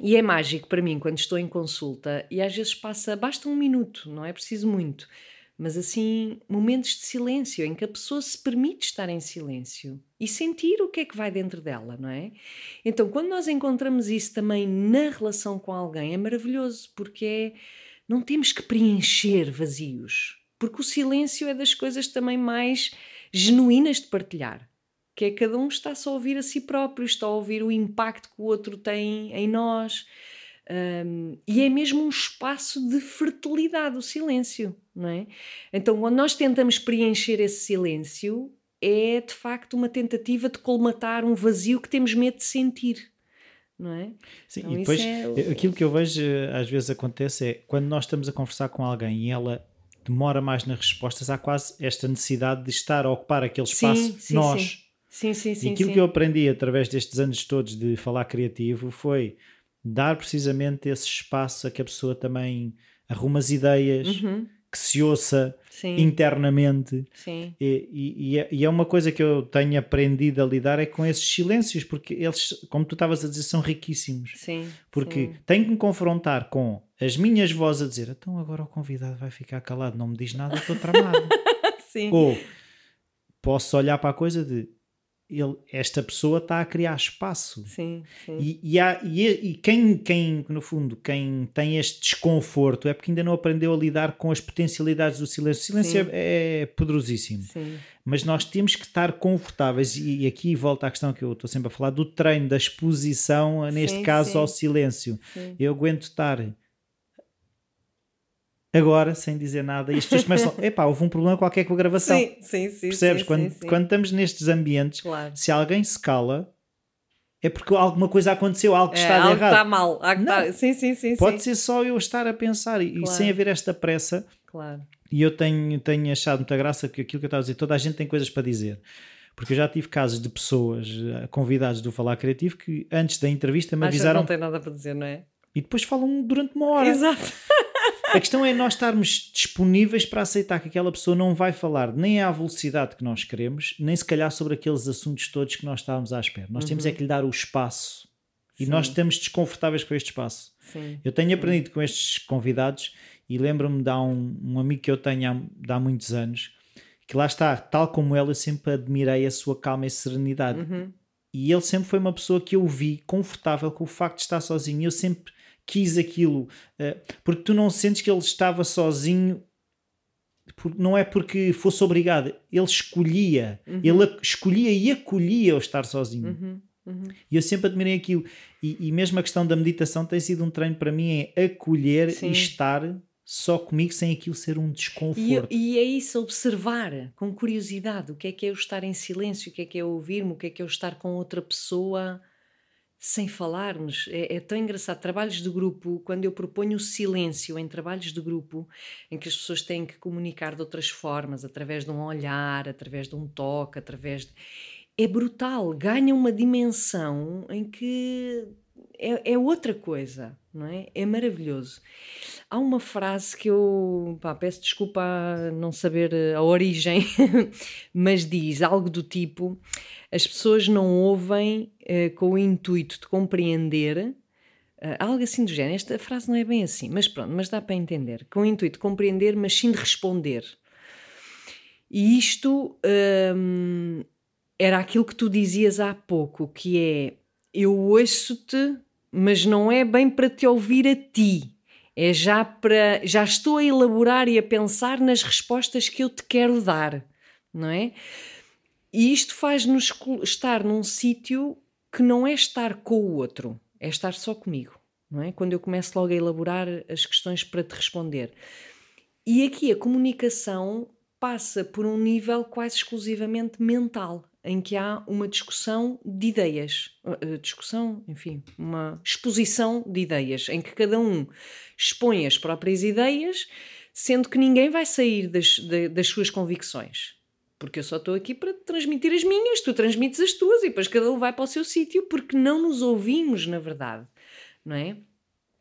E é mágico para mim quando estou em consulta e às vezes passa, basta um minuto, não é preciso muito mas assim, momentos de silêncio em que a pessoa se permite estar em silêncio e sentir o que é que vai dentro dela, não é? Então, quando nós encontramos isso também na relação com alguém, é maravilhoso, porque é, não temos que preencher vazios, porque o silêncio é das coisas também mais genuínas de partilhar. Que é cada um está só a ouvir a si próprio, está a ouvir o impacto que o outro tem em nós, um, e é mesmo um espaço de fertilidade, o silêncio, não é? Então, quando nós tentamos preencher esse silêncio, é de facto uma tentativa de colmatar um vazio que temos medo de sentir. Não é? Sim, então, e depois é... aquilo que eu vejo às vezes acontece é quando nós estamos a conversar com alguém e ela demora mais nas respostas, há quase esta necessidade de estar a ocupar aquele espaço sim, sim, nós. Sim, sim, sim. E aquilo que eu aprendi através destes anos todos de falar criativo foi dar precisamente esse espaço a que a pessoa também arruma as ideias, uhum. que se ouça Sim. internamente. Sim. E, e, e, é, é, uma coisa que eu tenho aprendido a lidar é com esses silêncios, porque eles, como tu estavas a dizer, são riquíssimos. Sim. Porque tenho que me confrontar com as minhas vozes a dizer então agora o convidado vai ficar calado, não me diz nada, estou tramado. Sim. Ou posso olhar para a coisa de ele, esta pessoa está a criar espaço. Sim, sim. E, e, há, e, e, quem, quem, no fundo, quem tem este desconforto é porque ainda não aprendeu a lidar com as potencialidades do silêncio. O silêncio é, é, poderosíssimo. Sim. Mas nós temos que estar confortáveis, e, aqui volta à questão que eu estou sempre a falar, do treino, da exposição, neste caso, ao silêncio. Eu aguento estar agora, sem dizer nada, e as pessoas começam, epá, houve um problema qualquer com a gravação. Sim, sim, sim. Percebes? Sim, quando, sim, quando estamos nestes ambientes, claro. se alguém se cala, é porque alguma coisa aconteceu, algo que é, está algo errado. está mal. Algo Não, está... Sim, sim, sim. Pode sim. ser só eu estar a pensar e, claro. e, sem haver esta pressa. Claro. E eu tenho, tenho achado muita graça que aquilo que eu estava a dizer, toda a gente tem coisas para dizer. Porque eu já tive casos de pessoas eh, convidados do Falar Criativo que antes da entrevista me avisaram. Que não tem nada para dizer, não é? E depois falam durante uma hora. Exato. A questão é nós estarmos disponíveis para aceitar que aquela pessoa não vai falar nem à velocidade que nós queremos, nem se calhar sobre aqueles assuntos todos que nós estávamos à espera. Nós uhum. temos é que lhe dar o espaço. E Sim. nós estamos desconfortáveis com este espaço. Sim. Eu tenho aprendido com estes convidados e lembro-me de um, um amigo que eu tenho há, há muitos anos que lá está, tal como ela, eu sempre admirei a sua calma e serenidade. Uhum. E ele sempre foi uma pessoa que eu vi confortável com o facto de estar sozinho. Eu sempre quis aquilo, uh, porque tu não sentes que ele estava sozinho, não é porque fosse obrigado, ele escolhia, uhum. ele escolhia e acolhia o estar sozinho. Uhum. Uhum. E eu sempre admirei aquilo. E, e, mesmo a questão da meditação tem sido um treino para mim é acolher Sim. e estar só comigo sem aquilo ser um desconforto. E, e, é isso, observar com curiosidade o que é que é eu estar em silêncio, o que é que é ouvir-me, o que é que é eu estar com outra pessoa sem falarmos. É, é, tão engraçado. Trabalhos de grupo, quando eu proponho o silêncio em trabalhos de grupo, em que as pessoas têm que comunicar de outras formas, através de um olhar, através de um toque, através de... É brutal, ganha uma dimensão em que é, é outra coisa, não é? É maravilhoso. Há uma frase que eu pá, peço desculpa a não saber a origem, mas diz algo do tipo: as pessoas não ouvem uh, com o intuito de compreender. Uh, algo assim do género. Esta frase não é bem assim, mas pronto, mas dá para entender. Com o intuito de compreender, mas sim de responder. E isto um, era aquilo que tu dizias há pouco, que é eu ouço-te, mas não é bem para te ouvir a ti é já para já estou a elaborar e a pensar nas respostas que eu te quero dar, não é? E isto faz-nos estar num sítio que não é estar com o outro, é estar só comigo, não é? Quando eu começo logo a elaborar as questões para te responder. E aqui a comunicação passa por um nível quase exclusivamente mental, em que há uma discussão de ideias, uh, discussão, enfim, uma exposição de ideias, em que cada um expõe as próprias ideias, sendo que ninguém vai sair das, das suas convicções. Porque eu só estou aqui para transmitir as minhas, tu transmites as tuas e depois cada um vai para o seu sítio porque não nos ouvimos, na verdade, não é?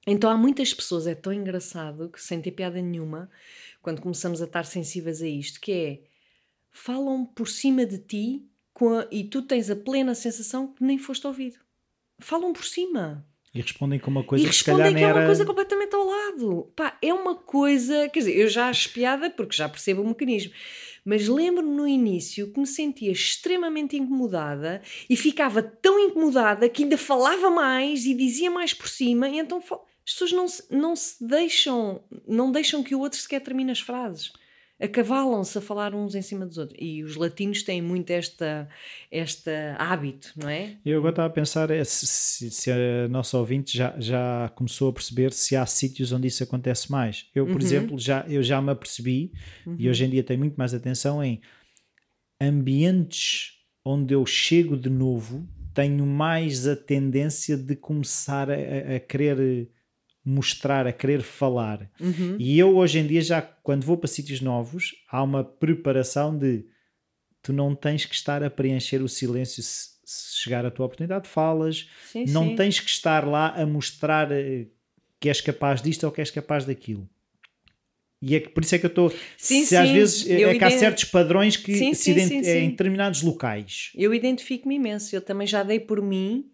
Então há muitas pessoas, é tão engraçado que sem ter piada nenhuma, quando começamos a estar sensíveis a isto, que é falam por cima de ti a, e tu tens a plena sensação que nem foste ouvido. Falam por cima. E respondem com uma coisa e que se calhar que é uma era... coisa completamente ao lado. Pá, é uma coisa, quer dizer, eu já acho piada porque já percebo o mecanismo. Mas lembro-me no início que me sentia extremamente incomodada e ficava tão incomodada que ainda falava mais e dizia mais por cima, e então as pessoas não se, não se deixam, não deixam que o outro sequer termine as frases. Acavalam-se a falar uns em cima dos outros. E os latinos têm muito esta, esta hábito, não é? Eu agora estava a pensar é, se, se a nossa ouvinte já, já começou a perceber se há sítios onde isso acontece mais. Eu, por uhum. exemplo, já, eu já me apercebi uhum. e hoje em dia tenho muito mais atenção em ambientes onde eu chego de novo, tenho mais a tendência de começar a, a querer mostrar, a querer falar. Uhum. E eu hoje em dia já, quando vou para sítios novos, há uma preparação de tu não tens que estar a preencher o silêncio se, se chegar a tua oportunidade, falas, sim, não sim. tens que estar lá a mostrar eh, que és capaz disto ou que és capaz daquilo. E é que, por isso é que eu estou. Se sim, às vezes é, é que há certos padrões que sim, se sim, é, em determinados locais. Eu identifico-me imenso. Eu também já dei por mim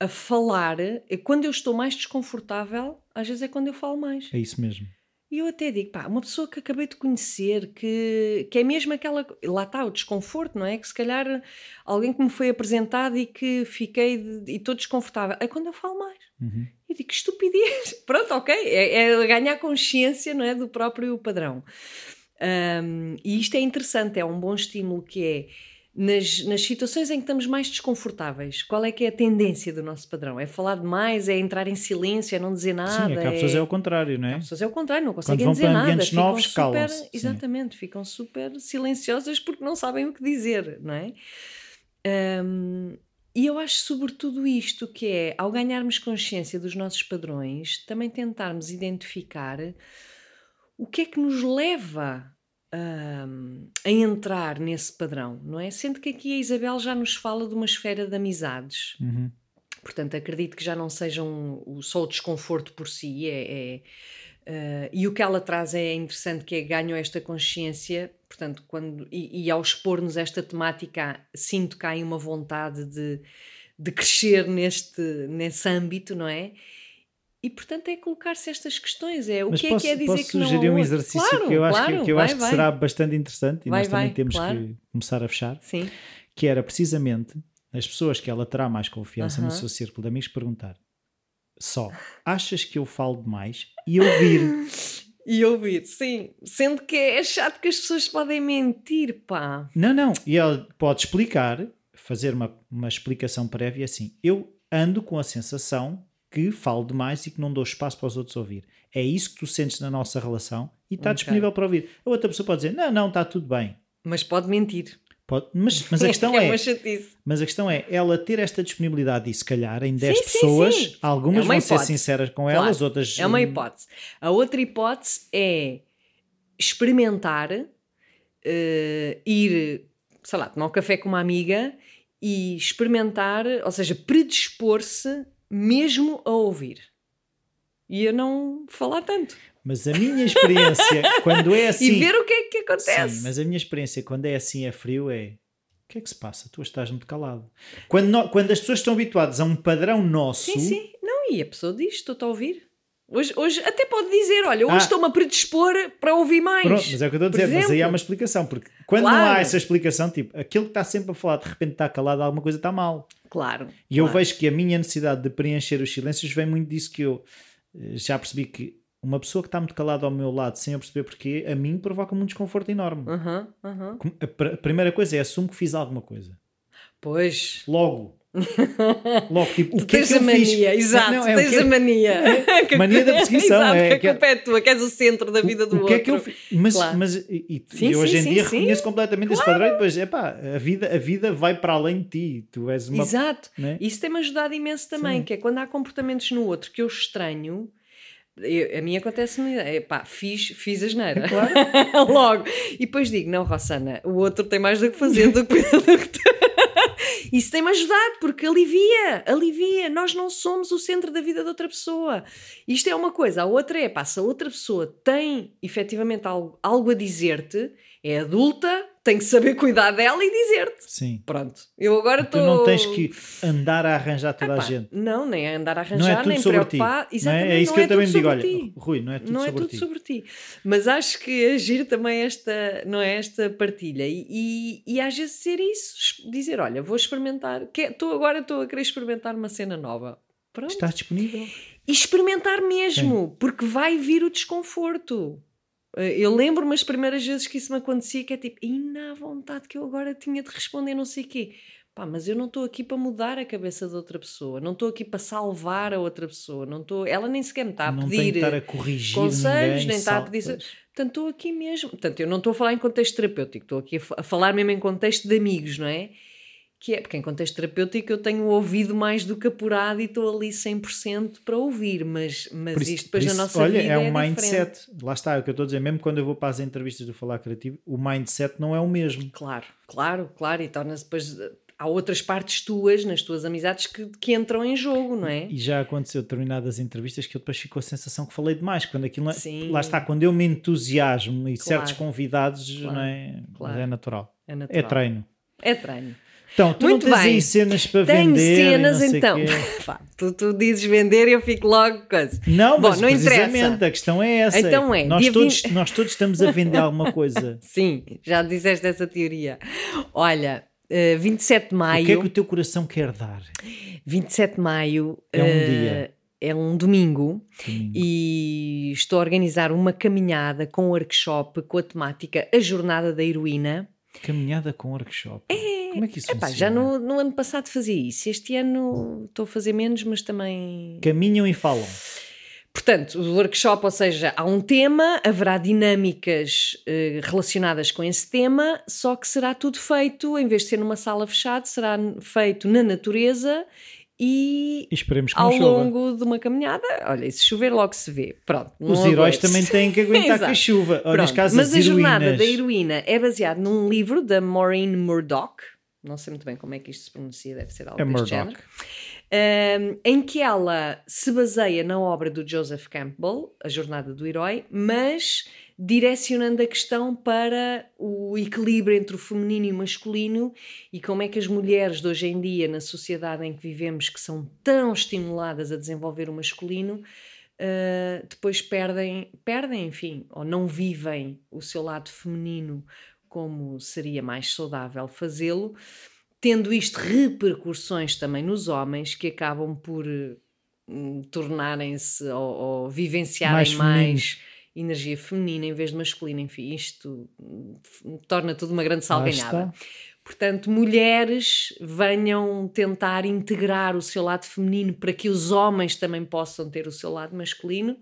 a falar, é quando eu estou mais desconfortável, às vezes é quando eu falo mais. É isso mesmo. E eu até digo, pá, uma pessoa que acabei de conhecer, que, que é mesmo aquela. Lá está o desconforto, não é? Que se calhar alguém que me foi apresentado e que fiquei de, e estou desconfortável. É quando eu falo mais. Uhum. E digo, que estupidez. Pronto, ok. É, é, ganhar consciência, não é? Do próprio padrão. Um, e isto é interessante, é um bom estímulo que é nas, nas situações em que estamos mais desconfortáveis, qual é que é a tendência do nosso padrão? É falar demais, é entrar em silêncio, é não dizer nada? Sim, é que há pessoas é, é o contrário, não é? Há pessoas é o contrário, não conseguem Quando vão dizer para nada. Novos, super, exatamente, ficam super silenciosas porque não sabem o que dizer, não é? Um, e eu acho sobretudo isto, que é, ao ganharmos consciência dos nossos padrões, também tentarmos identificar o que é que nos leva a entrar nesse padrão, não é? Sendo que aqui a Isabel já nos fala de uma esfera de amizades. Uhum. Portanto, acredito que já não sejam só o desconforto por si, é, é uh, e o que ela traz é interessante, que é ganho esta consciência, portanto, quando, e, e ao expor-nos esta temática, sinto que há uma vontade de, de crescer neste, nesse âmbito, não é? E portanto é colocar-se estas questões, é o Mas que posso, é que é dizer que não sugerir um exercício claro, que eu acho, claro, que, que, eu vai, acho que vai. será bastante interessante e vai, nós também temos claro. que começar a fechar, Sim. que era precisamente as pessoas que ela terá mais confiança uh -huh. no seu círculo de amigos perguntar só, achas que eu falo demais? E ouvir. e ouvir, sim. Sendo que é chato que as pessoas podem mentir, pá. Não, não. E ela pode explicar, fazer uma, uma explicação prévia assim. Eu ando com a sensação que falo demais e que não dou espaço para os outros ouvir. É isso que tu sentes na nossa relação e está okay. disponível para ouvir. A outra pessoa pode dizer: Não, não, está tudo bem. Mas pode mentir. Pode, mas, mas a questão é, é mas a questão é ela ter esta disponibilidade e se calhar em 10 sim, pessoas, sim, sim. algumas é vão hipótese. ser sinceras com claro. elas, outras é uma hipótese. A outra hipótese é experimentar uh, ir, sei lá, tomar um café com uma amiga e experimentar, ou seja, predispor-se mesmo a ouvir. E a não falar tanto. Mas a minha experiência, quando é assim. E ver o que é que acontece. Sim, mas a minha experiência, quando é assim, é frio, é. O que é que se passa? Tu estás muito calado. Quando, no, quando as pessoas estão habituadas a um padrão nosso. Sim, sim. Não, e a pessoa diz: estou-te a ouvir. Hoje, hoje até pode dizer: olha, hoje ah, estou-me a predispor para ouvir mais. Pronto, mas é o que eu estou a dizer, exemplo. mas aí há uma explicação. Porque quando claro. não há essa explicação, tipo, aquilo que está sempre a falar de repente está calado, alguma coisa está mal. Claro. E claro. eu vejo que a minha necessidade de preencher os silêncios vem muito disso que eu eh, já percebi que uma pessoa que está muito calada ao meu lado sem eu perceber porquê, a mim provoca-me um desconforto enorme. Uhum, uhum. A, primeira coisa é assumo que fiz alguma coisa. Pois. Logo. Logo, tipo, o que é tens que a eu fiz? mania, exato, Não, é, o tens que- a mania. Mania da perseguição, Exato, é que a culpa é tua, que és o centro da vida do o outro. que é que eu fiz? Mas, Claro. mas e, Sim, e hoje sim, em sim, dia reconheço completamente esse padrão e depois, epá, a vida, a vida vai para além de ti. Tu és uma. Exato. né? Isso tem-me ajudado imenso também, que é quando há comportamentos no outro que eu estranho. eu- a mim acontece-me, é, pá, fiz, fiz a geneira. Logo. E depois digo: não, Rossana, o outro tem mais do que fazer do que, do que tu. Isso tem-me ajudado, porque alivia, alivia. Nós não somos o centro da vida de outra pessoa. Isto é uma coisa. A outra é, pá, se a outra pessoa tem efetivamente algo, algo a dizer-te, é adulta, tem que saber cuidar dela e dizer-te. Sim. Pronto. Eu agora Tu estou. não tens que andar a arranjar toda a Pá, gente. Não, nem é andar a Não é arranjar, tudo nem sobre ti. preocupar. Não Exatamente, é? é isso não que eu é também tudo me digo. Olha, ti. Rui, não é tudo não é sobre tudo ti. sobre ti. Mas acho que agir também esta, não é, esta partilha. E, e, e às vezes ser isso, dizer, olha, vou experimentar, que- estou agora estou a querer experimentar uma cena nova. Pronto. Estás disponível? E experimentar mesmo, porque vai vir o desconforto. Eh, Eu lembro-me as primeiras vezes que isso me acontecia, que é tipo, e na vontade que eu agora tinha de responder não sei o quê. Pá, mas eu não estou aqui para mudar a cabeça de outra pessoa, não estou aqui para salvar a outra pessoa, não estou, ela nem sequer me está a não pedir a corrigir conselhos, ninguém, nem está a pedir. Portanto, estou aqui mesmo. Portanto, eu não estou a falar em contexto terapêutico, estou aqui a falar mesmo em contexto de amigos, não é? Que é, porque em contexto terapêutico eu tenho ouvido mais do que apurado e estou ali 100% para ouvir, mas, mas isso- isto depois por na isso, nossa olha, vida é um diferente. mindset. Lá está, é o que eu estou a dizer. Mesmo quando eu vou para as entrevistas do Falar Criativo, o mindset não é o mesmo. Claro, claro, claro, e torna-se depois. Há outras partes tuas, nas tuas amizades, que, que entram em jogo, não é? E já aconteceu determinadas entrevistas que eu depois fico com a sensação que falei demais. Quando aquilo é- Sim. Lá está, quando eu me entusiasmo e Claro. certos convidados, Claro. não é? Claro. É natural. É É natural. treino. É treino. Então, tu Muito não tens bem. aí cenas para Tenho vender. e cenas então. Pá, tu, tu dizes vender e eu fico logo coisa. Não, Bom, mas não precisamente interessa. a questão é essa. Então é, nós, todos, 20 nós todos estamos a vender alguma coisa. Sim, já disseste essa teoria. Olha, eh, 27 de maio. O que é que o teu coração quer dar? 27 de maio É um eh, dia. é um domingo Domingo. e estou a organizar uma caminhada com um workshop com a temática A Jornada da Heroína. Caminhada com workshop. Como é que isso Epá, funciona? já no, no ano passado fazia isso, este ano estou a fazer menos, mas também. Caminham e falam. Portanto, o workshop, ou seja, há um tema, haverá dinâmicas eh, relacionadas com esse tema, só que será tudo feito, em vez de ser numa sala fechada, será feito na natureza e esperemos que ao chova. longo de uma caminhada. Olha, e se chover, logo se vê. Pronto. Os heróis também têm que aguentar com a chuva. Ou neste Pronto, caso, Mas as a jornada heroínas. da heroína é baseado num livro da Maureen Murdoch. Não sei muito bem como é que isto se pronuncia, deve ser algo É deste Murdoch. género. Um, em que ela se baseia na obra do Joseph Campbell, A Jornada do Herói, mas direcionando a questão para o equilíbrio entre o feminino e o masculino e como é que as mulheres de hoje em dia, na sociedade em que vivemos, que são tão estimuladas a desenvolver o masculino, uh, depois perdem, perdem, enfim, ou não vivem o seu lado feminino como seria mais saudável fazê-lo tendo isto repercussões também nos homens que acabam por hum, tornarem-se ou, ou vivenciarem Mais mais, energia feminina em vez de masculina. Enfim, isto hum, torna tudo uma grande salganhada. Portanto, mulheres venham tentar integrar o seu lado feminino para que os homens também possam ter o seu lado masculino.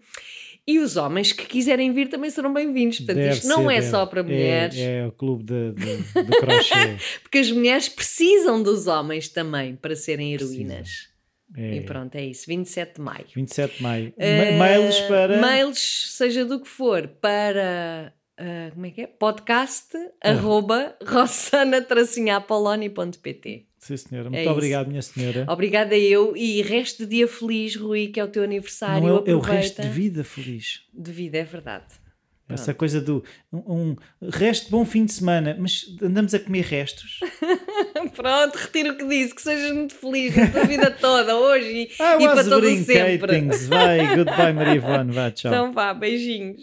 E os homens que quiserem vir também serão bem-vindos. Portanto, Deve isto não ser, é deve. só para mulheres. É, é o clube de, de, crochê. Porque as mulheres precisam dos homens também para serem heroínas. É. E pronto, é isso. 27 de maio. 27 de maio. Ma- Mails para. Mails, seja do que for, para. ah, como é que é? Podcast Ah. arroba rossana-apoloni.pt Sim, senhora. É Muito isso. obrigado, minha senhora. Obrigada eu e resto de dia feliz, Rui, que é o teu aniversário. Não é, é o resto de vida feliz. De vida, é verdade. Essa coisa do um, um resto de bom fim de semana, mas andamos a comer restos. Pronto, retiro o que disse, que sejas muito feliz na tua vida toda, hoje e, I e para todo sempre. Vai, goodbye, Maria Ivone. Vá, tchau. Então vá, beijinhos.